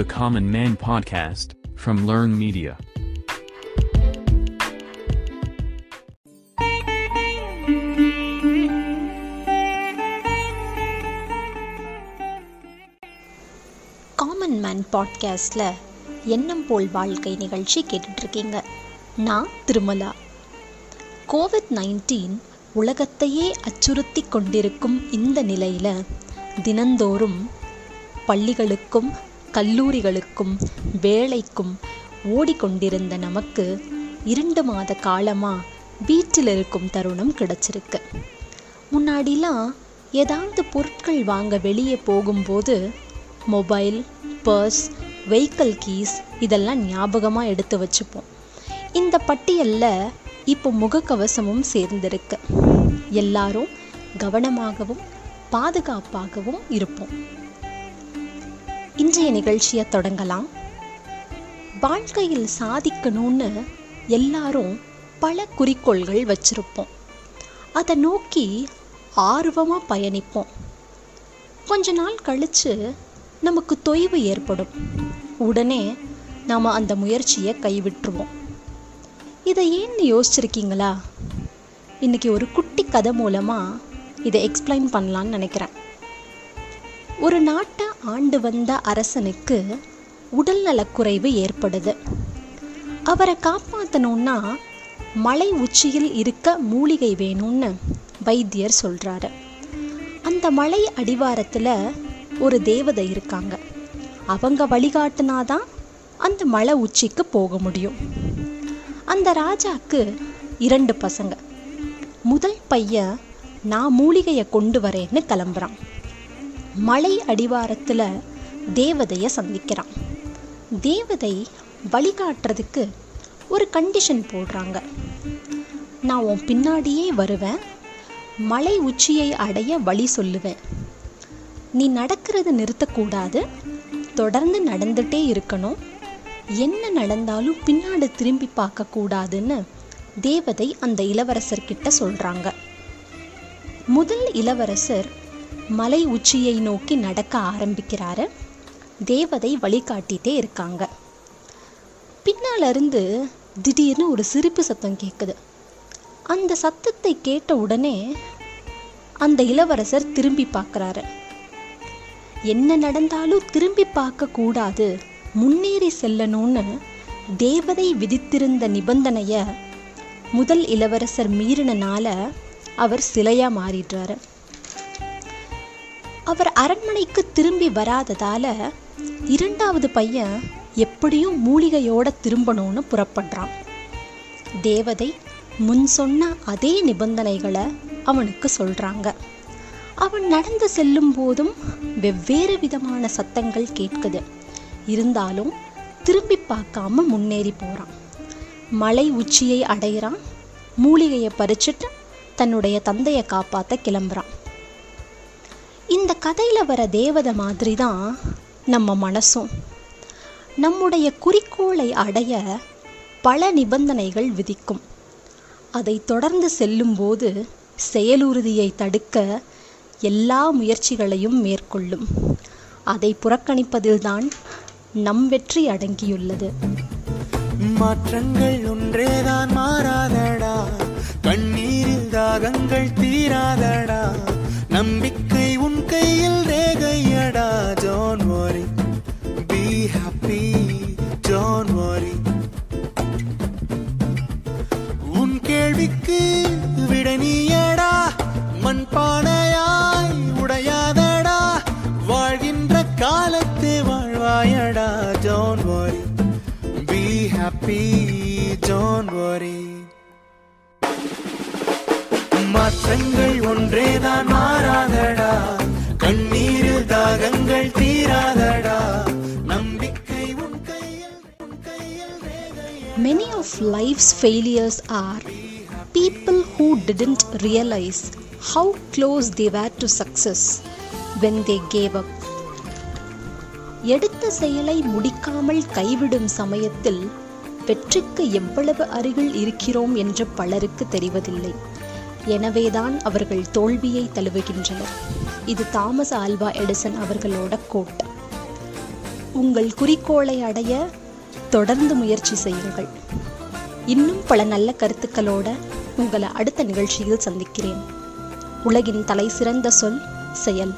the Common Man podcast from Learn Media. Common man பாட்காஸ்டில் எண்ணம் போல் வாழ்க்கை நிகழ்ச்சி கேட்டுட்டு இருக்கீங்க நான் திருமலா கோவிட் நைன்டீன் உலகத்தையே அச்சுறுத்தி கொண்டிருக்கும் இந்த நிலையில் தினந்தோறும் பள்ளிகளுக்கும் கல்லூரிகளுக்கும் வேலைக்கும் ஓடிக்கொண்டிருந்த நமக்கு இரண்டு மாத காலமாக வீட்டில் இருக்கும் தருணம் கிடச்சிருக்கு. முன்னாடிலாம் ஏதாவது பொருட்கள் வாங்க வெளியே போகும்போது மொபைல் பர்ஸ் வெஹிக்கிள் கீஸ் இதெல்லாம் ஞாபகமாக எடுத்து வச்சுப்போம். இந்த பட்டியலில் இப்போ முகக்கவசமும் சேர்ந்திருக்கு. எல்லாரும் கவனமாகவும் பாதுகாப்பாகவும் இருப்போம். இன்றைய நிகழ்ச்சியை தொடங்கலாம். வாழ்க்கையில் சாதிக்கணும்னு எல்லாரும் பல குறிக்கோள்கள் வச்சிருப்போம். அதை நோக்கி ஆர்வமாக பயணிப்போம். கொஞ்ச நாள் கழித்து நமக்கு தொய்வு ஏற்படும். உடனே நாம் அந்த முயற்சியை கைவிட்டுருவோம். இதை ஏன்னு யோசிச்சிருக்கீங்களா? இன்னைக்கு ஒரு குட்டி கதை மூலமாக இதை எக்ஸ்பிளைன் பண்ணலான்னு நினைக்கிறேன். ஒரு நாட்டை ஆண்டு வந்த அரசனுக்கு உடல்நலக்குறைவு ஏற்படுது. அவரை காப்பாற்றணுன்னா மலை உச்சியில் இருக்க மூலிகை வேணும்னு வைத்தியர் சொல்கிறாரு அந்த மலை அடிவாரத்தில் ஒரு தேவதை இருக்காங்க. அவங்க வழிகாட்டினாதான் அந்த மலை உச்சிக்கு போக முடியும். அந்த ராஜாக்கு இரண்டு பசங்க. முதல் பையன் நான் மூலிகையை கொண்டு வரேன்னு கிளம்புறான். மலை அடிவாரத்தில் தேவதையை சந்திக்கிறான். தேவதை வழிகாட்டுறதுக்கு ஒரு கண்டிஷன் போடுறாங்க. நான் உன் பின்னாடியே வருவேன். மலை உச்சியை அடைய வழி சொல்லுவேன். நீ நடக்கிறது நிறுத்தக்கூடாது. தொடர்ந்து நடந்துட்டே இருக்கணும். என்ன நடந்தாலும் பின்னாடி திரும்பி பார்க்கக்கூடாதுன்னு தேவதை அந்த இளவரசர்கிட்ட சொல்கிறாங்க முதல் இளவரசர் மலை உச்சியை நோக்கி நடக்க ஆரம்பிக்கிறாரு. தேவதை வழிகாட்டிகிட்டே இருக்காங்க. பின்னால இருந்து திடீர்னு ஒரு சிரிப்பு சத்தம் கேட்குது அந்த சத்தத்தை கேட்ட உடனே அந்த இளவரசர் திரும்பி பார்க்குறாரு. என்ன நடந்தாலும் திரும்பி பார்க்க கூடாது. முன்னேறி செல்லணும்னு தேவதை விதித்திருந்த நிபந்தனையை முதல் இளவரசர் மீறினால அவர் சிலையாக மாறிடுறாரு. அவர் அரண்மனைக்கு திரும்பி வராததால இரண்டாவது பையன் எப்படியும் மூலிகையோட திரும்பணும்னு புறப்படுறான். தேவதை முன் சொன்ன அதே நிபந்தனைகளை அவனுக்கு சொல்றாங்க. அவன் நடந்து செல்லும் போதும் வெவ்வேறு விதமான சத்தங்கள் கேட்குது. இருந்தாலும் திரும்பி பார்க்காம முன்னேறி போறான். மலை உச்சியை அடையிறான். மூலிகையை பறிச்சுட்டு தன்னுடைய தந்தையை காப்பாற்ற கிளம்புறான். இந்த கதையில வர தேவதை மாதிரி தான் நம்ம மனசும். நம்முடைய குறிக்கோளை அடைய பல நிபந்தனைகள் விதிக்கும். அதை தொடர்ந்து செல்லும்போது செயலுறுதியை தடுக்க எல்லா முயற்சிகளையும் மேற்கொள்ளும். அதை புறக்கணிப்பதில்தான் நம் வெற்றி அடங்கியுள்ளது. மாற்றங்கள் ஒன்றேதான் மாறாதடா. கண்ணீரில் தாகங்கள் தீராதடா. கேள்விக்கு விடனியடா மண் பானையாய் உடையாதடா. வாழ்கின்ற காலத்து வாழ்வாயடா ஜோன் worry பி ஹாப்பி ஜோன் worry மாற்றங்கள் ஒன்றேதான் மாறாதடா. கண்ணீர் தாகங்கள் தீராதடா. Many of life's failures are people who didn't realize how close they were to success when they gave up. எடுத்த செயலை முடிக்காமல் கைவிடும் சமயத்தில் வெற்றிக்கு எவ்வளவு அருகில் இருக்கிறோம் என்று பலருக்கு தெரிவதில்லை. எனவேதான் அவர்கள் தோல்வியை தழுவுகின்றனர். இது தாமஸ் ஆல்வா எடிசன் அவர்களோட கோட். உங்கள் குறிக்கோளை அடைய தொடர்ந்து முயற்சி செய்யுங்கள். இன்னும் பல நல்ல கருத்துக்களோட உங்களை அடுத்த நிகழ்ச்சியில் சந்திக்கிறேன். உலகின் தலை சிறந்த சொல் செயல்.